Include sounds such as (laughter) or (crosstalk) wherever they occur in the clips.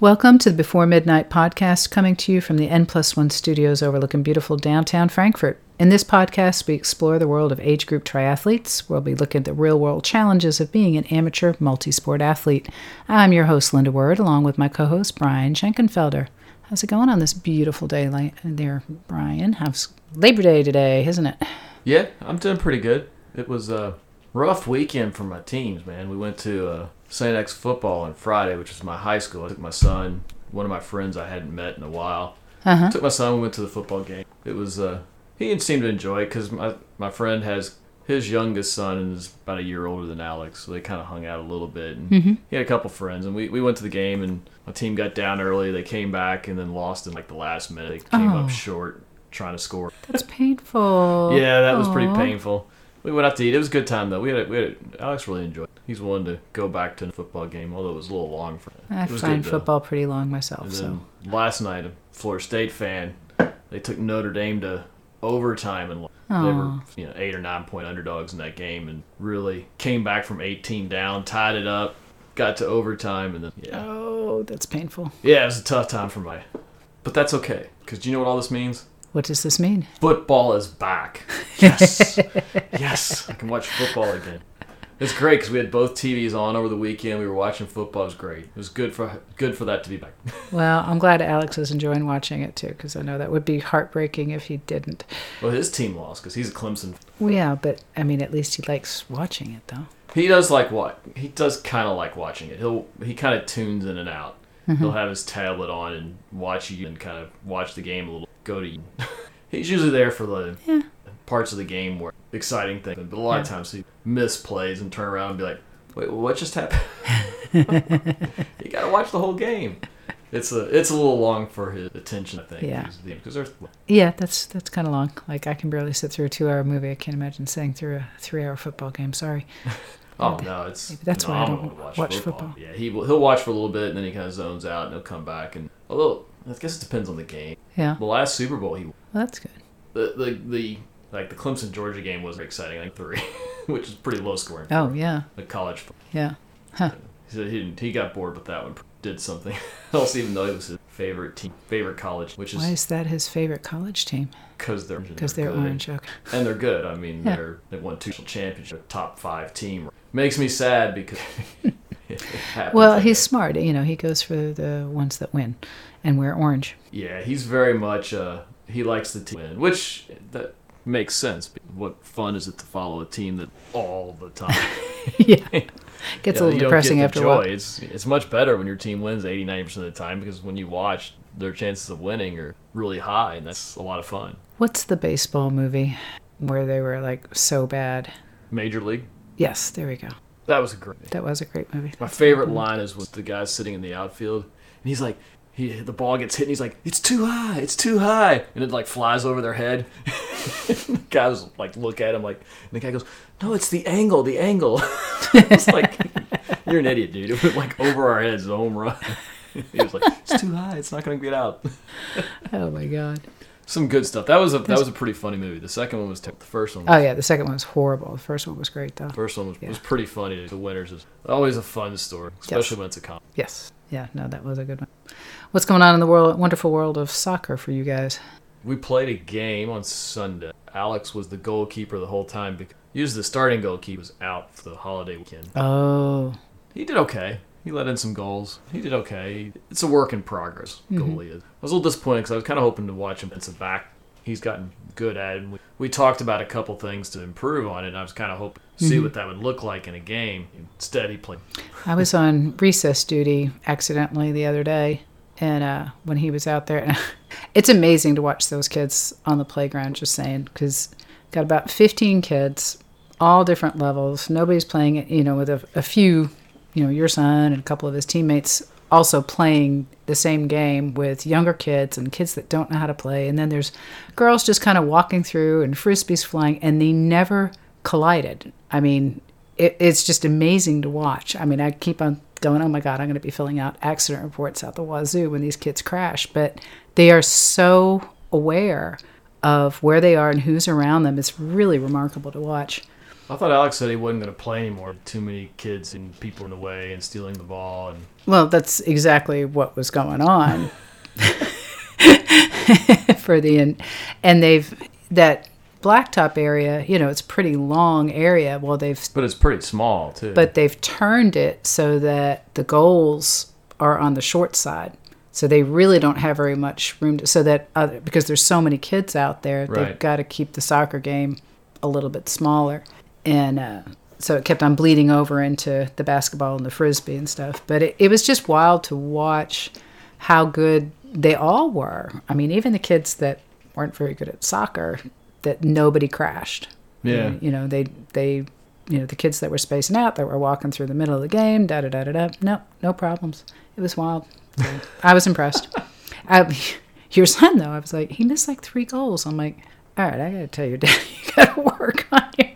Welcome to the Before Midnight podcast, coming to you from the N Plus One studios overlooking beautiful downtown Frankfurt. In this podcast, we explore the world of age group triathletes. We'll be looking at the real world challenges of being an amateur multi sport athlete. I'm your host, Linda Word, along with my co host, Brian Schenkenfelder. How's it going on this beautiful day there, Brian? How's Labor Day today, isn't it? Yeah, I'm doing pretty good. It was a rough weekend for my teams, man. We went to uh, St. X football on Friday, which is my high school. I took my son, one of my friends I hadn't met in a while. Uh-huh. Took my son. We went to the football game. It was uh, he seemed to enjoy it because my my friend has his youngest son and is about a year older than Alex, so they kind of hung out a little bit. And Mm-hmm. he had a couple friends, and we, we went to the game. And my team got down early. They came back and then lost in like the last minute. They came Oh. up short trying to score. That's painful. Yeah, that was pretty painful. We went out to eat. It was a good time though. We had, we had Alex really enjoyed. it. He's willing to go back to the football game, although it was a little long for him. I find good, though. football pretty long myself, And so. last night, a Florida State fan, they took Notre Dame to overtime and they were you know eight or nine point underdogs in that game and really came back from 18 down, tied it up, got to overtime, and then yeah, Oh, that's painful. yeah, it was a tough time for my. But that's okay, because do you know what all this means? What does this mean? Football is back. (laughs) Yes, yes, I can watch football again. It's great because we had both TVs on over the weekend. We were watching football. It was great. It was good for good for that to be back. (laughs) Well, I'm glad Alex is enjoying watching it too, because I know that would be heartbreaking if he didn't. Well, his team lost because he's a Clemson. Well, yeah, but I mean, at least he likes watching it, though. He does like what? He does kind of like watching it. He'll he kind of tunes in and out. Mm-hmm. He'll have his tablet on and watch you and kind of watch the game a little. Go to you. (laughs) He's usually there for the Yeah. parts of the game where exciting things. But a lot of times he miss plays and turn around and be like, "Wait, what just happened?" (laughs) you gotta watch the whole game. It's a it's a little long for his attention, I think. Yeah. because there's Yeah, that's that's kind of long. Like I can barely sit through a two-hour movie. I can't imagine sitting through a three-hour football game. Sorry. (laughs) Oh no, it's Maybe that's no, why I don't gonna watch football. Yeah, he will, he'll watch for a little bit and then he kind of zones out and he'll come back and although I guess it depends on the game. Yeah, The last Super Bowl, he well, that's good. the the, the like the Clemson Georgia game was exciting, like three, (laughs) which is pretty low scoring. Oh yeah, The college, football. yeah. he said he didn't, he got bored with that one. Did something (laughs) else, even though it was his favorite team, favorite college, which is Why is that his favorite college team? because they're Because they're good. orange. Okay. and they're good. I mean, Yeah. they're they won two championship, top five team. Makes me sad because. (laughs) Well, he's smart. You know, he goes for the ones that win, and wear orange. Yeah, he's very much. Uh, he likes the team, win, which that makes sense. What fun is it to follow a team that all the time? (laughs) yeah, (laughs) gets a little depressing after a joy. while. It's it's much better when your team wins 80 90 percent of the time because when you watch, their chances of winning are really high, and that's a lot of fun. What's the baseball movie where they were like so bad? Major League, Yes, there we go. that was a great. That was a great movie. My favorite line is with the guy sitting in the outfield, and he's like, he the ball gets hit, and he's like, "It's too high, it's too high," and it like flies over their head. (laughs) the guys like look at him like, and the guy goes, "No, it's the angle, the angle." (laughs) it's like, you're an idiot, dude. (laughs) It went like over our heads, the home run. he was like, "It's too high, it's not gonna get out." Oh my god. Some good stuff. That was a that was a pretty funny movie. The second one was t- the first one. Oh Was, yeah, the second one was horrible. The first one was great though. The first one was, Yeah. was pretty funny. The winners is always a fun story, especially when it's a comedy. Yes. Yeah. No, that was a good one. What's going on in the world, wonderful world of soccer for you guys? We played a game on Sunday. Alex was the goalkeeper the whole time because usually the starting goalkeeper was out for the holiday weekend. Oh. He did okay. He let in some goals. He did okay. It's a work in progress. Mhm. Goalie is. I was a little disappointed because I was kind of hoping to watch him. It's a back. He's gotten good at it. We, we talked about a couple things to improve on it. And I was kind of hoping to see Mhm. what that would look like in a game. Instead, he played. I was on recess duty accidentally the other day, and uh, when he was out there, (laughs) it's amazing to watch those kids on the playground. Just saying, because got about 15 kids, all different levels. Nobody's playing it, you know, with a, a few, you know, your son and a couple of his teammates also playing the same game with younger kids and kids that don't know how to play. And then there's girls just kind of walking through and frisbees flying, and they never collided. I mean, it, it's just amazing to watch. I mean, I keep on going, oh my God, I'm going to be filling out accident reports out the wazoo when these kids crash. But they are so aware of where they are and who's around them. It's really remarkable to watch. I thought Alex said he wasn't going to play anymore. Too many kids and people in the way and stealing the ball. And Well, that's exactly what was going on (laughs) (laughs) for the and, and they've that blacktop area. You know, it's a pretty long area. Well, they've but it's pretty small too. but they've turned it so that the goals are on the short side. So they really don't have very much room to, so that other, because there's so many kids out there, they've got to keep the soccer game a little bit smaller. And uh, so it kept on bleeding over into the basketball and the frisbee and stuff. But it, it was just wild to watch how good they all were. I mean, even the kids that weren't very good at soccer, that nobody crashed. Yeah. You know, they they you know, the kids that were spacing out that were walking through the middle of the game, da da da da da. No, no problems. It was wild. (laughs) I was impressed. I, (laughs) your son though, I was like, he missed like three goals. I'm like, all right, I gotta tell your dad, (laughs) you gotta work on your.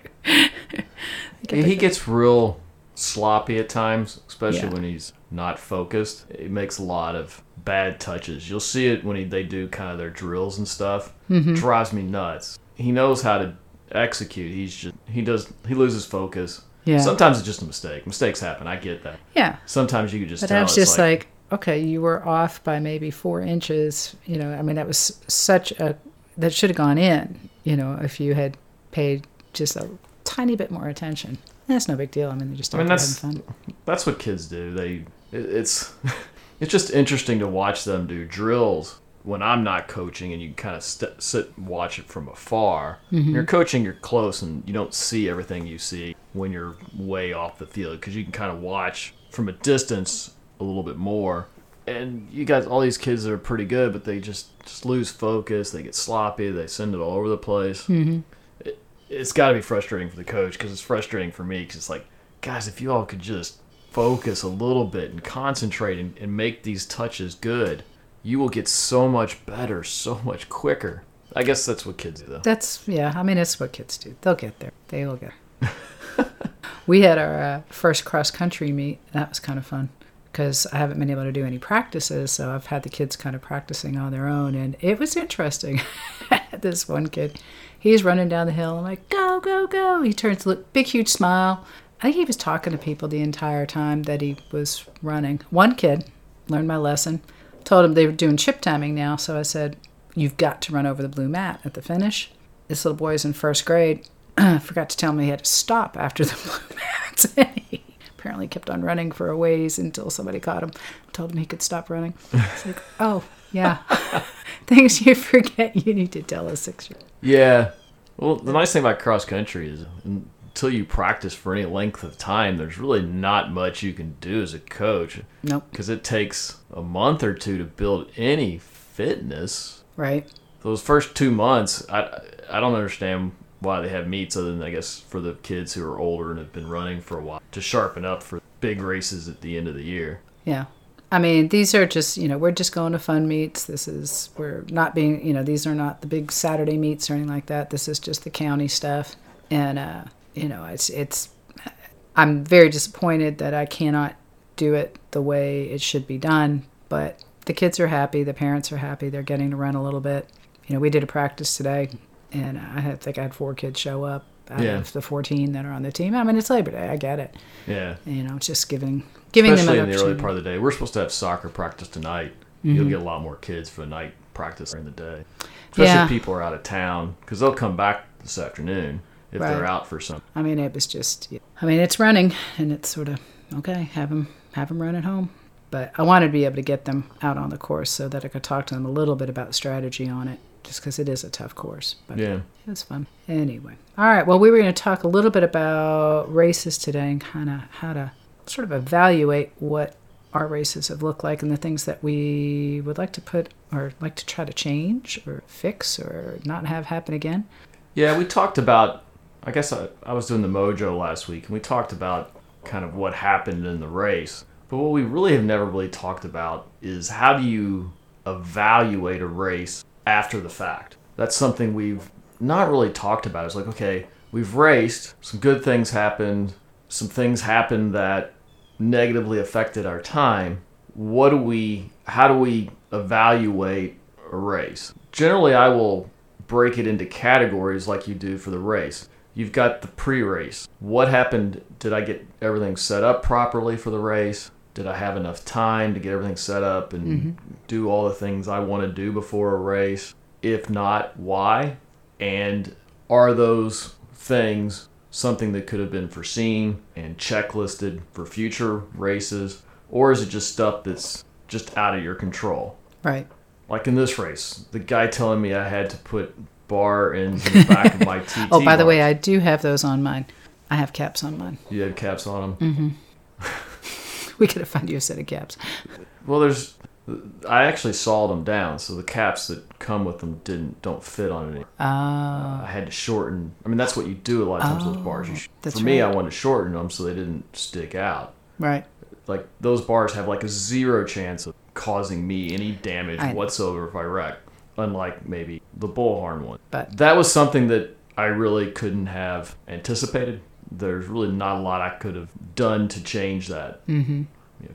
He gets real sloppy at times, especially Yeah. when he's not focused. It makes a lot of bad touches. You'll see it when he, they do kind of their drills and stuff. Mm-hmm. Drives me nuts. He knows how to execute. He's just he does he loses focus. Yeah. Sometimes it's just a mistake. Mistakes happen. I get that. Yeah, Sometimes you could just but tell. It's just like, okay, you were off by maybe four inches. You know, I mean, that was such a that should have gone in. You know, if you had paid just a tiny bit more attention. That's no big deal. I mean, they're just I mean, that's- having fun. that's what kids do. They it, it's (laughs) it's just interesting to watch them do drills when I'm not coaching and you kind of st- sit and watch it from afar. When you're coaching, you're close and you don't see everything you see when you're way off the field because you can kind of watch from a distance a little bit more. And you got all these kids that are pretty good, but they just just lose focus. They get sloppy. They send it all over the place. It, it's got to be frustrating for the coach because it's frustrating for me because it's like, guys, if you all could just focus a little bit and concentrate and, and make these touches good, you will get so much better, so much quicker. I guess that's what kids do, though. That's yeah. I mean, it's what kids do. They'll get there. They will get. (laughs) We had our uh, first cross country meet. That was kind of fun because I haven't been able to do any practices, so I've had the kids kind of practicing on their own, and it was interesting. (laughs) this one kid, he's running down the hill. I'm like, go, go, go. He turns look, big, huge smile. I think he was talking to people the entire time that he was running. One kid learned my lesson. Told him they were doing chip timing now, so I said, You've got to run over the blue mat at the finish. This little boy's in first grade. (clears throat) Forgot to tell me he had to stop after the (laughs) blue mat. (laughs) He apparently kept on running for a ways until somebody caught him. Told him he could stop running. It's like, oh, yeah. (laughs) Things you forget you need to tell a six year old. Yeah. Well, the nice thing about cross country is until you practice for any length of time, there's really not much you can do as a coach Nope. because it takes a month or two to build any fitness. Right. Those first two months, I I don't understand why they have meets other than I guess for the kids who are older and have been running for a while to sharpen up for big races at the end of the year. Yeah. I mean, these are just, you know, we're just going to fun meets. This is, we're not being, you know, these are not the big Saturday meets or anything like that. This is just the county stuff. And, uh, you know, it's, it's, I'm very disappointed that I cannot do it the way it should be done. But the kids are happy. The parents are happy. They're getting to run a little bit. You know, we did a practice today and I think I had four kids show up out Yeah. of the 14 that are on the team. I mean, it's Labor Day. I get it. Yeah. You know, it's just giving, giving Especially them in the early part of the day. We're supposed to have soccer practice tonight. Mm-hmm. You'll get a lot more kids for a night practice during the day. Especially Yeah. if people are out of town because they'll come back this afternoon if they're out for some. I mean, it was just. I mean, it's running, and it's sort of okay. Have them have them run at home, but I wanted to be able to get them out on the course so that I could talk to them a little bit about strategy on it, just because it is a tough course. But Yeah. it was fun. Anyway, all right. Well, we were going to talk a little bit about races today and kind of how to sort of evaluate what our races have looked like and the things that we would like to put or like to try to change or fix or not have happen again. Yeah, we talked about. I guess I, I was doing the Mojo last week, and we talked about kind of what happened in the race. But what we really have never really talked about is how do you evaluate a race after the fact? That's something we've not really talked about. It's like, okay, we've raced, some good things happened, some things happened that negatively affected our time. What do we, how do we evaluate a race? Generally, I will break it into categories like you do for the race. you've got the pre-race. What happened? Did I get everything set up properly for the race? Did I have enough time to get everything set up and mm-hmm. do all the things I want to do before a race? If not, why? And are those things something that could have been foreseen and checklisted for future races? Or is it just stuff that's just out of your control? Right. Like in this race, the guy telling me I had to put bar ends in the back of my (laughs) TT. Oh, by the way. I do have those on mine. I have caps on mine. you had caps on them. Mm-hmm. (laughs) (laughs) We could have found you a set of caps. Well, there's. I actually sawed them down, so the caps that come with them didn't don't fit on it. Ah, I had to shorten. I mean, that's what you do a lot of times with bars. You sh- Oh, that's for me, I wanted to shorten them so they didn't stick out. right. Like those bars have like a zero chance of causing me any damage I whatsoever if I wreck. Unlike maybe the bullhorn one. But That was something that I really couldn't have anticipated. There's really not a lot I could have done to change that. Mm-hmm.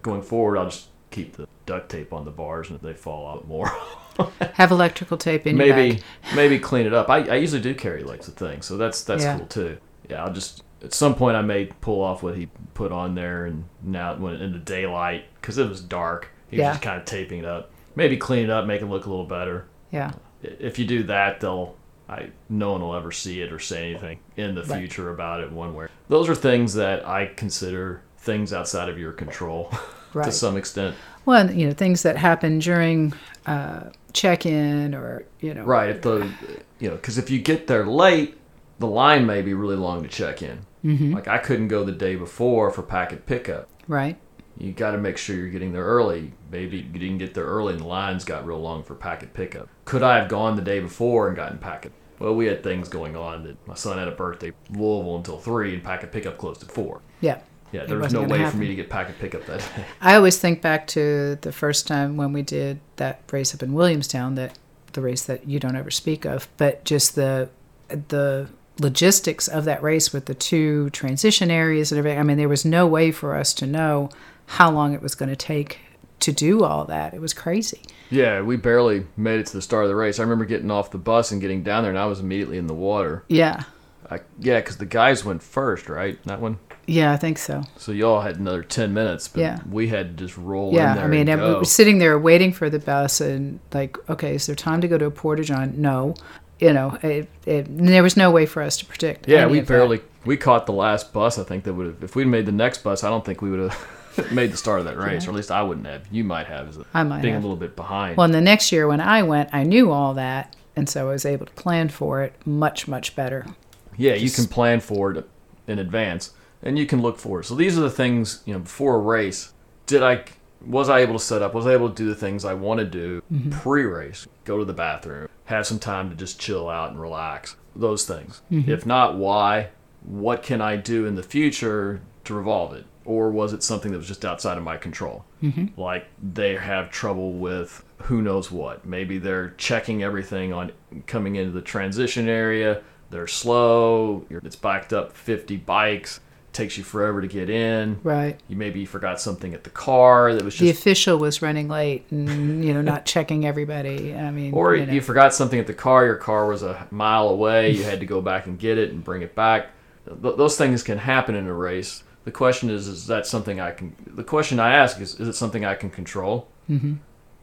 going forward, I'll just keep the duct tape on the bars, and if they fall out more, (laughs) have electrical tape in your maybe bag. (laughs) maybe clean it up. I, I usually do carry legs of things, so that's that's Yeah. cool too. Yeah, I'll just at some point I may pull off what he put on there, and now when in the daylight because it was dark, he was just kind of taping it up. Maybe clean it up, make it look a little better. Yeah. If you do that, they'll I no one will ever see it or say anything in the Right. future about it one way. Those are things that I consider things outside of your control (laughs) to some extent. Well, and, you know, things that happen during uh, check-in or you know. Right. If the you know, because if you get there late, the line may be really long to check in. Mm-hmm. Like I couldn't go the day before for packet pickup. Right. You got to make sure you're getting there early. Maybe you didn't get there early and the lines got real long for packet pickup. Could I have gone the day before and gotten packet? Well, we had things going on that my son had a birthday Louisville until three and packet pickup closed at four. Yeah. Yeah, there was no way for me to get packet pickup that day. (laughs) I always think back to the first time when we did that race up in Williamstown, that the race that you don't ever speak of, but just the the logistics of that race with the two transition areas and everything. I mean, there was no way for us to know how long it was going to take to do all that. It was crazy. yeah, we barely made it to the start of the race. I remember getting off the bus and getting down there, and I was immediately in the water. Yeah. I, yeah, because the guys went first, right? That one. Yeah, I think so. So y'all had another ten minutes, but Yeah. we had to just roll Yeah, in there. I mean, and we were sitting there waiting for the bus, and like, okay, is there time to go to a Port-a-John? No, you know, it, it, there was no way for us to predict. yeah, we barely we caught the last bus. I think that would have if we'd made the next bus. I don't think we would have (laughs) made the start of that race, or at least I wouldn't have. You might have, as a, I might being have. a little bit behind. Well, in the next year when I went, I knew all that, and so I was able to plan for it much, much better. yeah, you can plan for it in advance, and you can look for it. So these are the things you know before a race. Did I was I able to set up? Was I able to do the things I want to do Mm-hmm. pre-race? Go to the bathroom, have some time to just chill out and relax. Those things. Mm-hmm. If not, why? What can I do in the future to revolve it? Or was it something that was just outside of my control? Mm-hmm. Like they have trouble with who knows what. Maybe they're checking everything on coming into the transition area. They're slow. It's backed up 50 bikes. Takes you forever to get in. Right. You maybe forgot something at the car that was The official was running late, and you know, not checking everybody. I mean, or you know. you forgot something at the car. Your car was a mile away. You had to go back and get it and bring it back. Th- those things can happen in a race. The question is, is that something I can? The question I ask is, is it something I can control? Mm-hmm.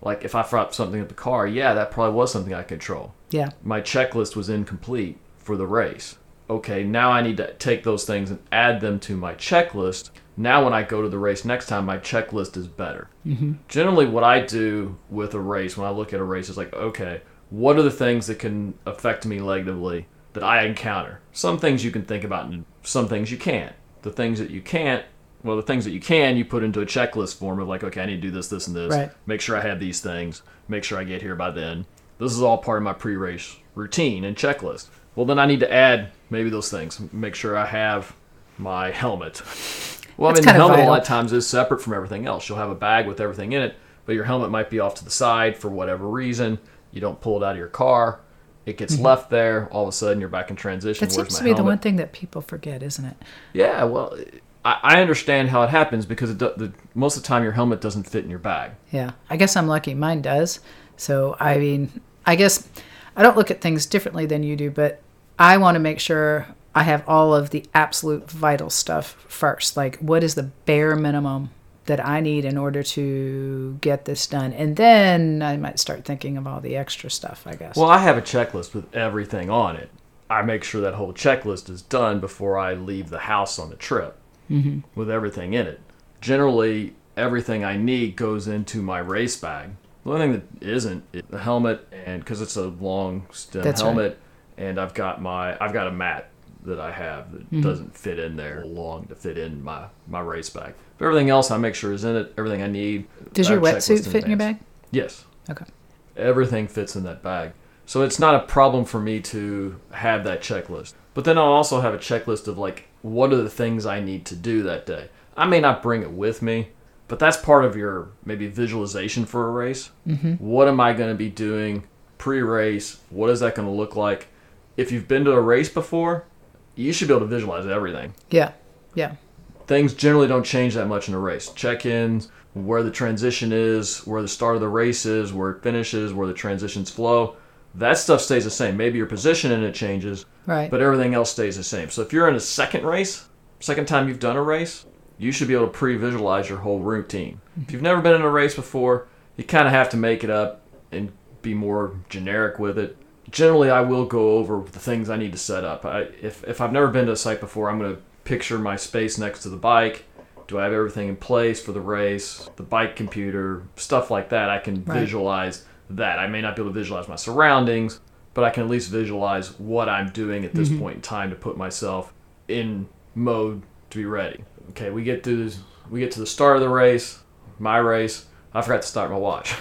Like if I forgot something at the car, yeah, that probably was something I control. yeah, my checklist was incomplete for the race. Okay, now I need to take those things and add them to my checklist. Now, when I go to the race next time, my checklist is better. Mm-hmm. Generally, what I do with a race, when I look at a race, is like, okay, what are the things that can affect me negatively that I encounter? Some things you can think about, and some things you can't. The things that you can't, well, the things that you can, you put into a checklist form of like, okay, I need to do this, this, and this. Right. Make sure I have these things. Make sure I get here by then. This is all part of my pre-race routine and checklist. Well, then I need to add maybe those things. Make sure I have my helmet. Well, That's I mean, the helmet a lot of times is separate from everything else. You'll have a bag with everything in it, but your helmet might be off to the side for whatever reason. You don't pull it out of your car. It gets mm-hmm. left there. All of a sudden, you're back in transition. that Where's seems to be the one thing that people forget, isn't it? Yeah, well, I, I understand how it happens because it do, the, most of the time your helmet doesn't fit in your bag. Yeah, I guess I'm lucky. Mine does. So I mean, I guess I don't look at things differently than you do, but I want to make sure I have all of the absolute vital stuff first. Like, what is the bare minimum that I need in order to get this done? And then I might start thinking of all the extra stuff, I guess. Well, I have a checklist with everything on it. I make sure that whole checklist is done before I leave the house on the trip Mm-hmm. with everything in it. Generally, everything I need goes into my race bag. The only thing that isn't is the helmet, and because it's a long stem That's right. helmet, and I've got my I've got a mat that I have that Mm-hmm. doesn't fit in there long to fit in my my race bag. But everything else I make sure is in it. Everything I need. Does I your have a checklist wetsuit fit in your bag? Yes Okay. everything fits in that bag. So it's not a problem for me to have that checklist. But then I'll also have a checklist of like what are the things I need to do that day. I may not bring it with me, but that's part of your maybe visualization for a race. Mm-hmm. What am I going to be doing pre-race? What is that going to look like? If you've been to a race before, you should be able to visualize everything Yeah. Yeah. things generally don't change that much in a race. Check-ins, where the transition is, where the start of the race is, where it finishes, where the transitions flow. That stuff stays the same. Maybe your position in it changes, Right. but everything else stays the same. So if you're in a second race, second time you've done a race, you should be able to pre-visualize your whole routine. If you've never been in a race before, you kind of have to make it up and be more generic with it. Generally, I will go over the things I need to set up. I, if, if I've never been to a site before, I'm going to picture my space next to the bike. Do I have everything in place for the race? The bike computer, stuff like that. I can Right. visualize that. I may not be able to visualize my surroundings, but I can at least visualize what I'm doing at this mm-hmm. point in time to put myself in mode to be ready. Okay, we get to we get to the start of the race, my race. I forgot to start my watch.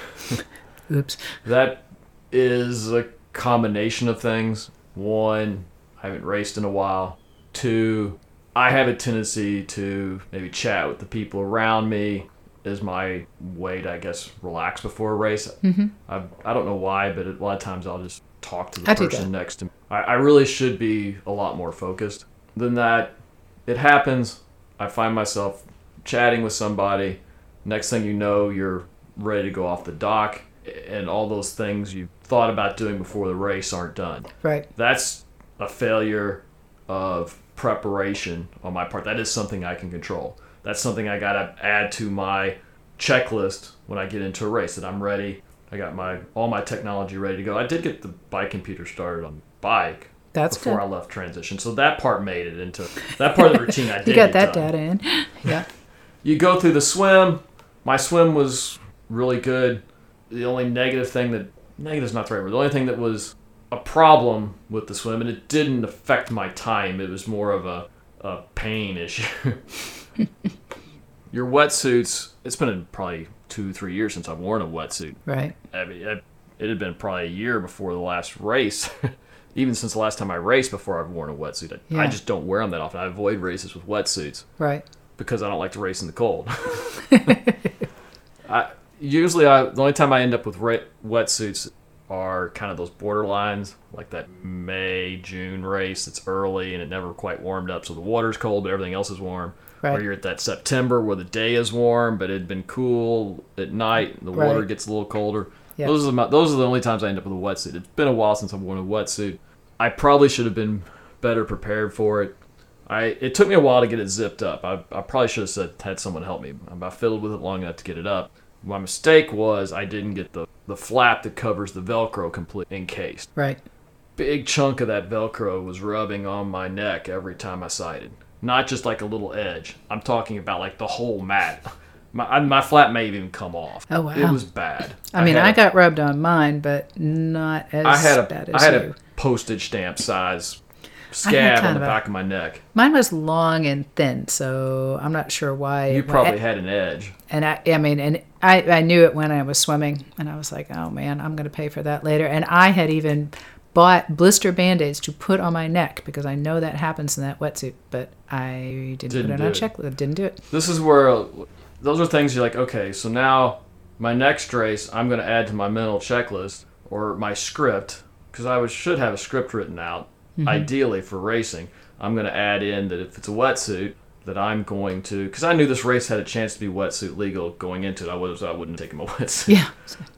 (laughs) Oops. that is a combination of things. One, I haven't raced in a while. Two, I have a tendency to maybe chat with the people around me is my way to, I guess, relax before a race. Mm-hmm. I, I don't know why, but a lot of times I'll just talk to the I person next to me. I, I really should be a lot more focused than that. It happens. I find myself chatting with somebody. Next thing you know, you're ready to go off the dock, and all those things you thought about doing before the race aren't done. Right. That's a failure of preparation on my part. That is something I can control. That's something I got to add to my checklist when I get into a race that I'm ready. I got my all my technology ready to go. I did get the bike computer started on bike That's before good. I left transition. So that part made it into that part of the routine I (laughs) did. You got that done data in. (laughs) Yeah. you go through the swim. My swim was really good. The only negative thing that negative is not the right word. The only thing that was a problem with the swim, and it didn't affect my time. It was more of a, a pain issue. (laughs) Your wetsuits. It's been probably two, three years since I've worn a wetsuit. Right. I mean, it had been probably a year before the last race. Even since the last time I raced, before I've worn a wetsuit, I, I just don't wear them that often. I avoid races with wetsuits Right. because I don't like to race in the cold. (laughs) I usually I the only time I end up with ra- wetsuits are kind of those borderlines, like that May June race. It's early and it never quite warmed up, so the water's cold, but everything else is warm. Or Right. you're at that September where the day is warm, but it had been cool at night. And the water gets a little colder. Yeah. Those are the, those are the only times I end up with a wetsuit. It's been a while since I've worn a wetsuit. I probably should have been better prepared for it. I it took me a while to get it zipped up. I, I probably should have said had someone help me. I fiddled with it long enough to get it up. My mistake was I didn't get the, the flap that covers the Velcro complete encased. Right. Big chunk of that Velcro was rubbing on my neck every time I sighted. Not just like a little edge. I'm talking about like the whole mat. (laughs) My I- my flap may even come off. Oh, wow. It was bad. I mean, had I a- got rubbed on mine, but not as I had a bad I had you. a postage stamp size scab on the of a- back of my neck. Mine was long and thin, so I'm not sure why. You probably had an edge. And I, I mean, and I, I knew it when I was swimming, and I was like, oh man, I'm going to pay for that later. And I had even bought blister band aids to put on my neck because I know that happens in that wetsuit, but I didn't, Didn't put it on it. checklist. Didn't do it. This is where those are things you're like, okay, so now my next race I'm going to add to my mental checklist or my script because I was, should have a script written out mm-hmm. ideally for racing. I'm going to add in that if it's a wetsuit that I'm going to because I knew this race had a chance to be wetsuit legal going into it. I was I wouldn't take a (laughs) wetsuit. Yeah.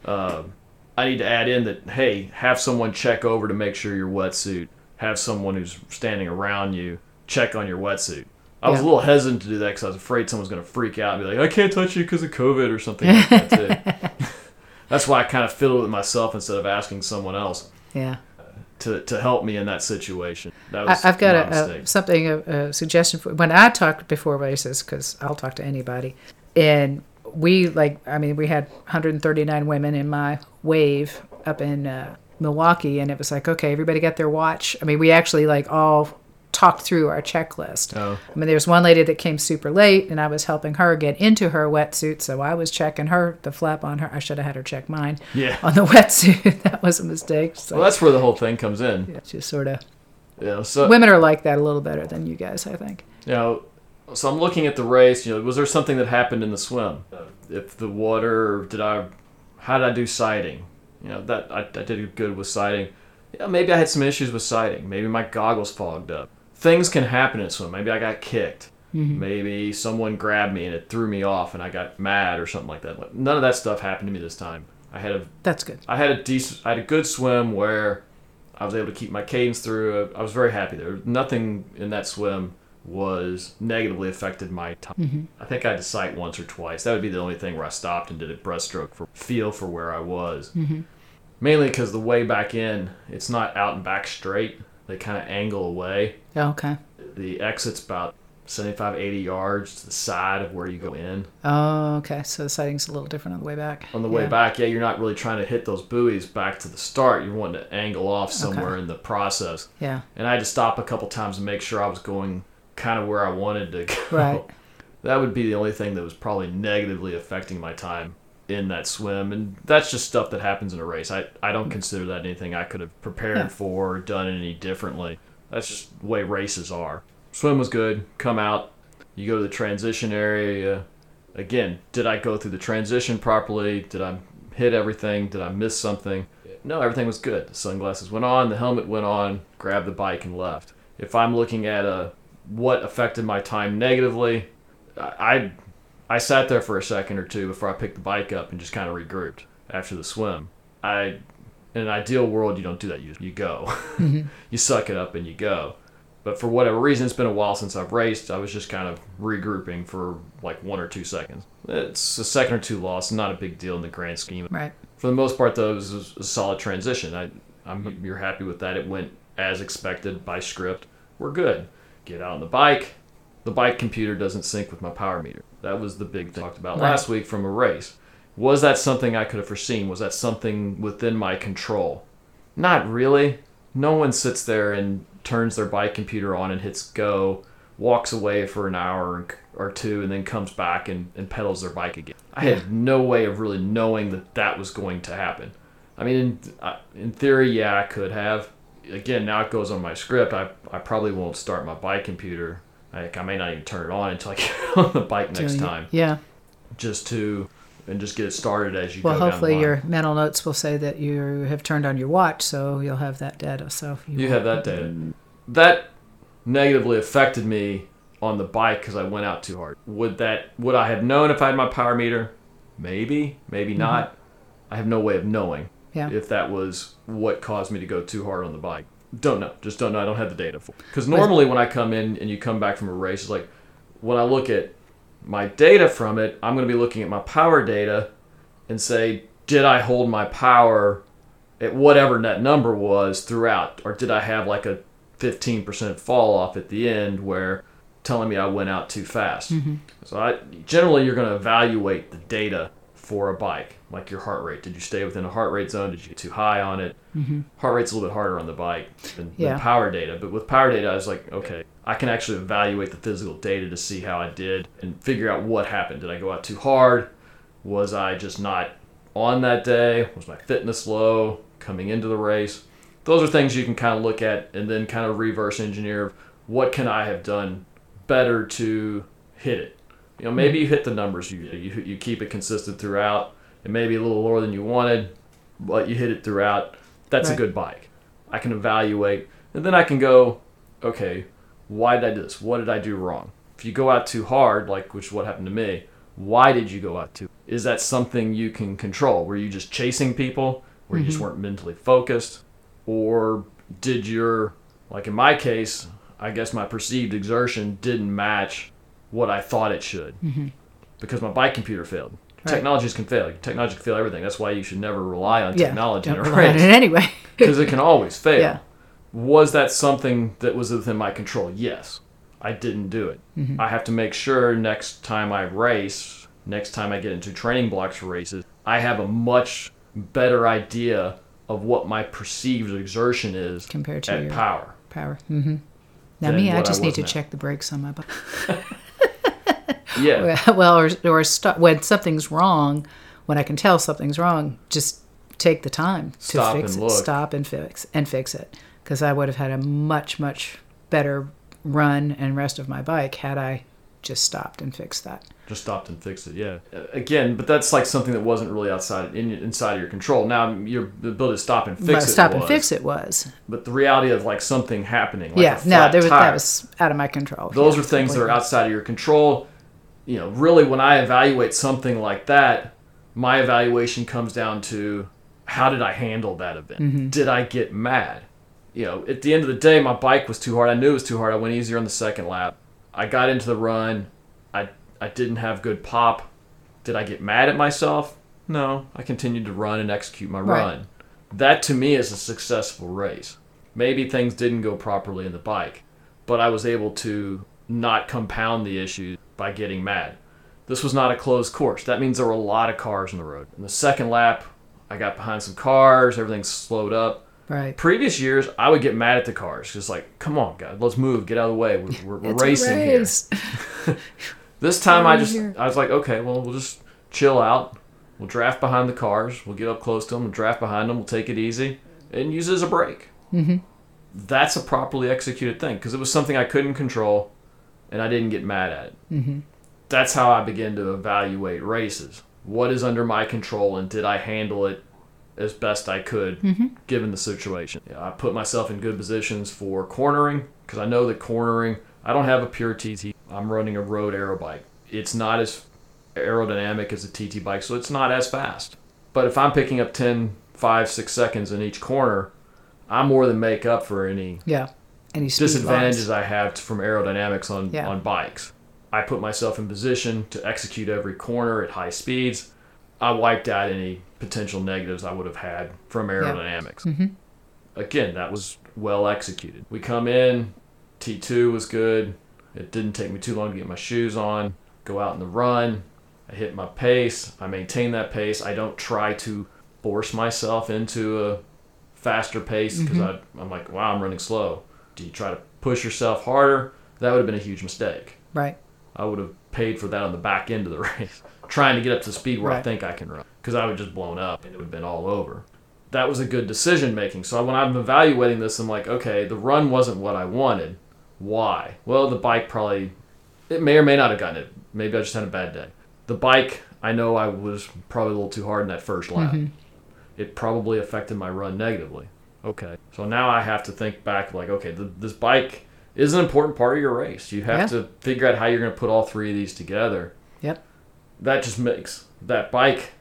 Um, I need to add in that hey, have someone check over to make sure your wetsuit have someone who's standing around you check on your wetsuit. I was Yeah. a little hesitant to do that because I was afraid someone's going to freak out and be like, "I can't touch you because of COVID" or something like that too. (laughs) (laughs) That's why I kind of fiddled with myself instead of asking someone else Yeah. to, to help me in that situation. That I, was I've got a, a something a, a suggestion for when I talked before races because I'll talk to anybody, and we like I mean we had 139 women in my wave up in uh, Milwaukee, and it was like okay everybody got their watch. I mean we actually like all talked through our checklist. Oh. I mean, there's one lady that came super late, and I was helping her get into her wetsuit, so I was checking her the flap on her. I should have had her check mine Yeah. on the (laughs) wetsuit. (laughs) that was a mistake. So Well, that's where the whole thing comes in. yeah, just sort of know, so women are like that a little better than you guys, I think. you know, so I'm looking at the race. You know, was there something that happened in the swim? If the water, did I, how did I do sighting? You know, that I, I did good with sighting. Yeah, maybe I had some issues with sighting. Maybe my goggles fogged up. Things can happen in swim. Maybe I got kicked. Mm-hmm. Maybe someone grabbed me and it threw me off, and I got mad or something like that. None of that stuff happened to me this time. I had a That's good. I had a decent, I had a good swim where I was able to keep my cadence through. I was very happy there. Nothing in that swim was negatively affected my time. Mm-hmm. I think I had to sight once or twice. That would be the only thing where I stopped and did a breaststroke for feel for where I was. Mm-hmm. Mainly because the way back in, it's not out and back straight. They kind of angle away. Oh, Okay. The exit's about 75, 80 yards to the side of where you go in. Oh, okay. So the sighting's a little different on the way back. on the way back, yeah, you're not really trying to hit those buoys back to the start. You're wanting to angle off somewhere in the process. Yeah. And I had to stop a couple times to make sure I was going kind of where I wanted to (laughs) go. Right. That would be the only thing that was probably negatively affecting my time in that swim. And that's just stuff that happens in a race. I, I don't consider that anything I could have prepared Yeah. for or done any differently. That's just the way races are. Swim was good. Come out. You go to the transition area. Again, did I go through the transition properly? Did I hit everything? Did I miss something? No, everything was good. The sunglasses went on, the helmet went on, grabbed the bike and left. If I'm looking at a what affected my time negatively, I I sat there for a second or two before I picked the bike up and just kind of regrouped after the swim. I in an ideal world you don't do that. You you go. (laughs) Mm-hmm. you suck it up and you go. But for whatever reason, it's been a while since I've raced. I was just kind of regrouping for like one or two seconds. It's a second or two loss, not a big deal in the grand scheme. Right. For the most part, though, it was a solid transition. I, I'm you're happy with that. It went as expected by script. We're good. Get out on the bike. The bike computer doesn't sync with my power meter. That was the big thing I talked about Right. last week from a race. Was that something I could have foreseen? Was that something within my control? Not really. No one sits there and turns their bike computer on and hits go, walks away for an hour or two, and then comes back and, and pedals their bike again. I had no way of really knowing that that was going to happen. I mean, in, in theory, yeah, I could have. Again, now it goes on my script. I, I probably won't start my bike computer. Like, I may not even turn it on until I get (laughs) on the bike next you- time, Yeah. just to and just get it started as you Well, go. down the hopefully your mental notes will say that you have turned on your watch, so you'll have that data. So you, You have that data. That negatively affected me on the bike because I went out too hard. Would that would I have known if I had my power meter? Maybe, maybe mm-hmm. not. I have no way of knowing Yeah. if that was what caused me to go too hard on the bike. Don't know. Just don't know. I don't have the data for. Because normally when I come in and you come back from a race, it's like when I look at my data from it, I'm going to be looking at my power data and say, did I hold my power at whatever that number was throughout, or did I have like a 15% fall off at the end where telling me I went out too fast? Mm-hmm. So I generally you're going to evaluate the data for a bike, like your heart rate. Did you stay within a heart rate zone? Did you get too high on it? Mm-hmm. Heart rate's a little bit harder on the bike than, Yeah. than power data, but with power data, I was like, okay, I can actually evaluate the physical data to see how I did and figure out what happened. Did I go out too hard? Was I just not on that day? Was my fitness low coming into the race? Those are things you can kind of look at and then kind of reverse engineer what can I have done better to hit it. You know, maybe you hit the numbers. You, you you keep it consistent throughout. It may be a little lower than you wanted, but you hit it throughout. That's a good bike. I can evaluate, and then I can go, okay, why did I do this? What did I do wrong? If you go out too hard, like which is what happened to me, why did you go out too? Is that something you can control? Were you just chasing people? Where you just mm-hmm. weren't mentally focused, or did your Like in my case, I guess my perceived exertion didn't match what I thought it should because my bike computer failed. Right. Technologies can fail. Technology can fail everything. That's why you should never rely on Yeah. technology Don't (laughs) in a rely on it anyway. (laughs) because it can always fail. Yeah. Was that something that was within my control? Yes. I didn't do it. Mm-hmm. I have to make sure next time I race, next time I get into training blocks for races, I have a much better idea of what my perceived exertion is Compared to your- power. Power. hmm Now me, I what I just need to check the brakes on my bike. (laughs) Yeah. (laughs) well, or or stop when something's wrong. When I can tell something's wrong, just take the time to Stop fix and it. look. Stop and fix and fix it. Because I would have had a much much better run and rest of my bike had I just stopped and fixed that. just stopped and fixed it. Yeah. Again, but that's like something that wasn't really outside in, inside of your control. Now your ability to stop and fix it. stop and fix it was. But the reality of like something happening. Like yeah. No, there was tire, that was out of my control. Those Yeah, are things that are outside of your control. You know, really, when I evaluate something like that, my evaluation comes down to how did I handle that event? Mm-hmm. Did I get mad? You know, at the end of the day, my bike was too hard. I knew it was too hard. I went easier on the second lap. I got into the run. I I didn't have good pop. Did I get mad at myself? No. I continued to run and execute my Right. run. That to me is a successful race. Maybe things didn't go properly in the bike, but I was able to not compound the issue by getting mad. This was not a closed course. That means there were a lot of cars on the road. In the second lap, I got behind some cars, everything slowed up. right. Previous years, I would get mad at the cars, just like, come on, guys, let's move, get out of the way. We're, we're, racing here. (laughs) This time I just here. I was like, okay, well we'll just chill out. We'll draft behind the cars. We'll get up close to them. We'll draft behind them. We'll take it easy and use it as a break. Mm-hmm. That's a properly executed thing because it was something I couldn't control, and I didn't get mad at it. Mm-hmm. That's how I begin to evaluate races. What is under my control, and did I handle it as best I could given the situation? Yeah, I put myself in good positions for cornering because I know that cornering. I don't have a pure TT. I'm running a road aero bike. It's not as aerodynamic as a TT bike, so it's not as fast. But if I'm picking up 10, 5, 6 seconds in each corner, I more than make up for any Yeah. Disadvantages. I have from aerodynamics on, Yeah. on bikes. I put myself in position to execute every corner at high speeds. I wiped out any potential negatives I would have had from aerodynamics. Mm-hmm. Again, that was well executed. We come in, T2 was good. It didn't take me too long to get my shoes on, go out in the run. I hit my pace. I maintain that pace. I don't try to force myself into a faster pace because Mm-hmm. I'm like, wow, I'm running slow. Do you try to push yourself harder? That would have been a huge mistake. Right. I would have paid for that on the back end of the (laughs) race, trying to get up to speed where I think I can run, because I would just blown up and it would have been all over. That was a good decision making. So when I'm evaluating this, I'm like, okay, the run wasn't what I wanted. Why? Well, the bike probably, it may or may not have gotten it. Maybe I just had a bad day. The bike, I know I was probably a little too hard in that first lap. Mm-hmm. It probably affected my run negatively. Okay. So now I have to think back, like, okay, the, this bike is an important part of your race. You have Yeah. to figure out how you're going to put all three of these together. Yep. That just makes that bike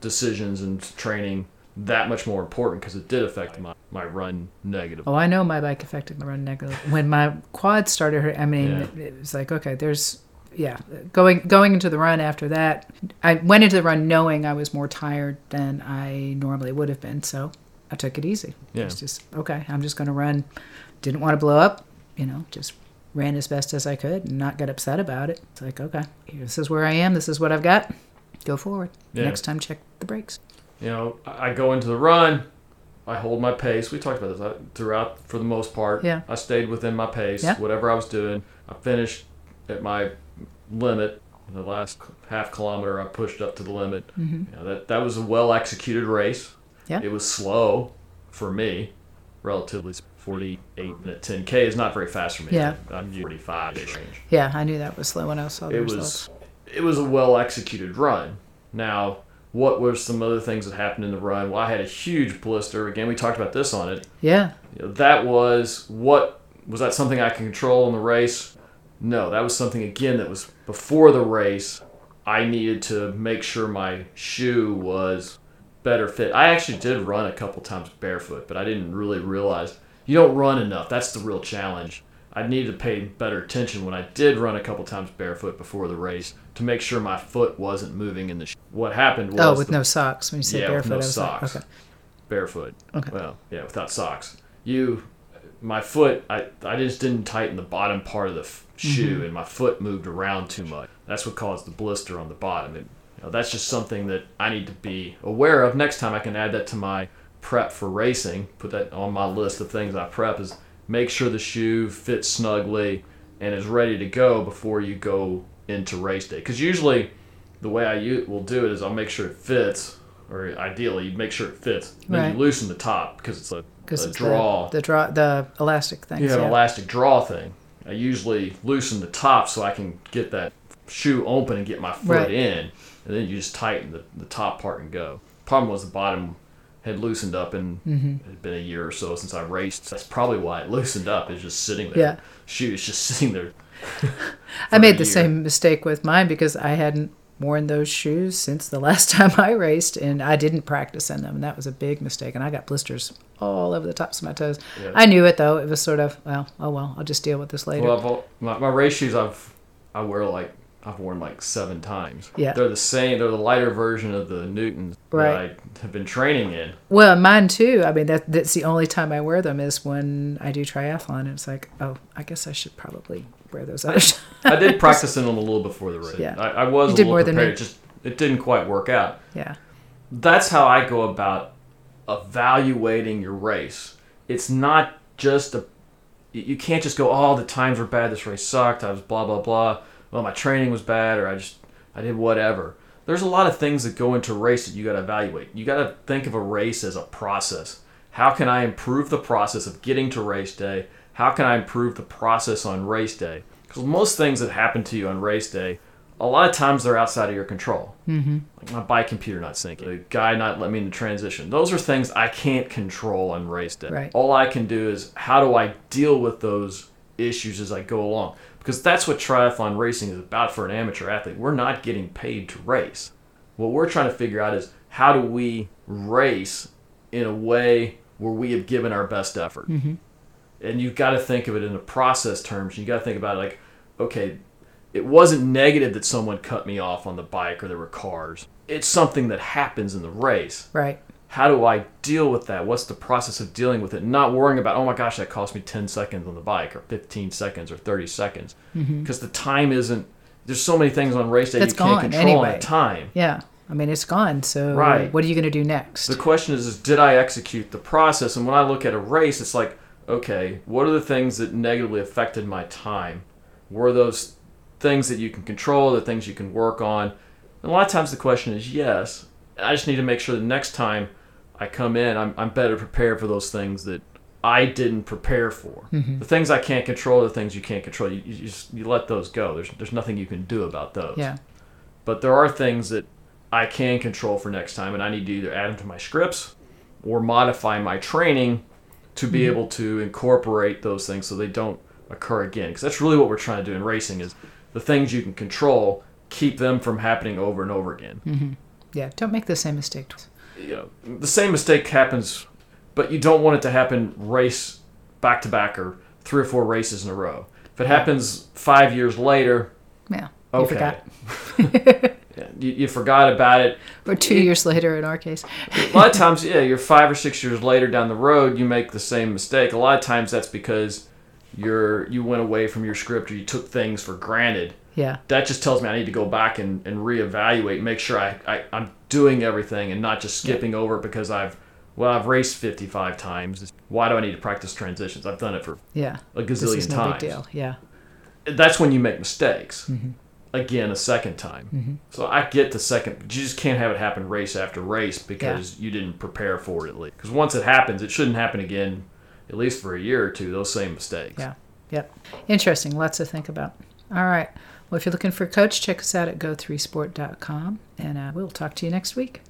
decisions and training that much more important because it did affect my, my run negative. Oh, I know my bike affected my run negative. When my quad started hurt, I mean, Yeah. it was like, okay, there's, yeah, going going into the run after that, I went into the run knowing I was more tired than I normally would have been, so I took it easy. Yeah. It's just okay. I'm just going to run. Didn't want to blow up, you know, just ran as best as I could and not get upset about it. It's like, okay, this is where I am. This is what I've got. Go forward. Yeah. Next time, check the brakes. You know, I go into the run. I hold my pace. We talked about this I, throughout for the most part. Yeah. I stayed within my pace, Yeah. whatever I was doing. I finished at my limit. The last half kilometer, I pushed up to the limit. Mm-hmm. You know, that that was a well executed race. Yeah. It was slow for me, relatively. 48 minute 10k is not very fast for me. Yeah. I'm 45 ish range Yeah, I knew that was slow when I saw the it results. was it was a well executed run. Now, what were some other things that happened in the run? Well, I had a huge blister. Again, we talked about this on it. Yeah, that was what was that something I can control in the race? No, that was something again that was before the race. I needed to make sure my shoe was better fit. I actually did run a couple times barefoot, but I didn't really realize you don't run enough. That's the real challenge. I needed to pay better attention when I did run a couple times barefoot before the race to make sure my foot wasn't moving in the. Sh- what happened was Oh, with the- no socks. When you say Yeah, with barefoot, no socks. like, okay. barefoot. Okay. Well, yeah, without socks. You, my foot, I, I just didn't tighten the bottom part of the f- shoe, Mm-hmm. and my foot moved around too much. That's what caused the blister on the bottom. It, that's just something that I need to be aware of. Next time, I can add that to my prep for racing. Put that on my list of things I prep is make sure the shoe fits snugly and is ready to go before you go into race day. Because usually, the way I u- will do it is I'll make sure it fits, or ideally, make sure it fits. Then Right. you loosen the top because it's a, a it's draw. The, the draw, the elastic things. you have yeah. an elastic draw thing. I usually loosen the top so I can get that shoe open and get my foot Right. in, and then you just tighten the, the top part and go. Problem was the bottom had loosened up and Mm-hmm. it had been a year or so since I raced. That's probably why it loosened up. It's just sitting there. Yeah. Shoe is just (laughs) sitting there. (laughs) I made the year. same mistake with mine because I hadn't worn those shoes since the (laughs) last time I raced, and I didn't practice in them. And that was a big mistake. And I got blisters all over the tops of my toes. Yeah. I knew it though. It was sort of well, oh well, I'll just deal with this later. Well, my, my race shoes I've I wear like I've worn like seven times. Yeah. They're the same. They're the lighter version of the Newtons Right. that I have been training in. Well, mine too. I mean, that that's the only time I wear them is when I do triathlon. And it's like, oh, I guess I should probably wear those other. (laughs) I did practice in them a little before the race. Yeah. I, I was You a did little prepared. It Just it didn't quite work out. yeah, That's how I go about evaluating your race. It's not just a you- you can't just go, oh, the times were bad. This race sucked. I was blah blah blah. Well, my training was bad, or I just I did whatever. There's a lot of things that go into race that you got to evaluate. You got to think of a race as a process. How can I improve the process of getting to race day? How can I improve the process on race day? Because most things that happen to you on race day, a lot of times they're outside of your control mm-hmm. like my bike computer not syncing, the guy not letting me in the transition. Those are things I can't control on race day. Right. All I can do is how do I deal with those issues as I go along? Because that's what triathlon racing is about for an amateur athlete. We're not getting paid to race. What we're trying to figure out is how do we race in a way where we have given our best effort. Mm-hmm. And you've got to think of it in the process terms. You got to think about it like, okay, it wasn't negative that someone cut me off on the bike or there were cars. It's something that happens in the race. right. How do I deal with that? What's the process of dealing with it? Not worrying about, oh my gosh, that cost me 10 seconds on the bike or 15 seconds or 30 seconds. Mm-hmm. Because the time isn't, there's so many things on race day That's you can't control anyway. in the time. Yeah, I mean, it's gone. So Right. what are you going to do next? The question is, is did I execute the process? And when I look at a race, it's like, okay, what are the things that negatively affected my time? Were those things that you can control, the things you can work on? And a lot of times the question is yes. I just need to make sure the next time I come in, I'm, I'm better prepared for those things that I didn't prepare for. Mm-hmm. The things I can't control, the things you can't control, you, you, just, you let those go. There's, there's nothing you can do about those. yeah, But there are things that I can control for next time, and I need to either add them to my scripts or modify my training to be mm-hmm. able to incorporate those things so they don't occur again. Because that's really what we're trying to do in racing: is the things you can control, keep them from happening over and over again. Mm-hmm. yeah. Don't make the same mistake. You know, the same mistake happens, but you don't want it to happen race back to back or three or four races in a row. If it happens five years later, Yeah, you okay, forgot. (laughs) You, you forgot about it. Or two years later, in our case. a lot of times, yeah, you're five or six years later down the road, you make the same mistake. A lot of times, that's because you're you went away from your script or you took things for granted. Yeah, That just tells me I need to go back and, and reevaluate, make sure I, I I'm doing everything and not just skipping over because I've well I've raced 55 times. Why do I need to practice transitions? I've done it for yeah. a This gazillion is no times. big deal. Yeah, That's when you make mistakes. Mm-hmm. Again, a second time. So I get the second. You just can't have it happen race after race because you didn't prepare for it at least. Because once it happens, it shouldn't happen again, at least for a year or two. Those same mistakes. yeah, yep. Interesting. Lots to think about. All right. Well, if you're looking for a coach, check us out at go3sport.com, and uh, we'll talk to you next week.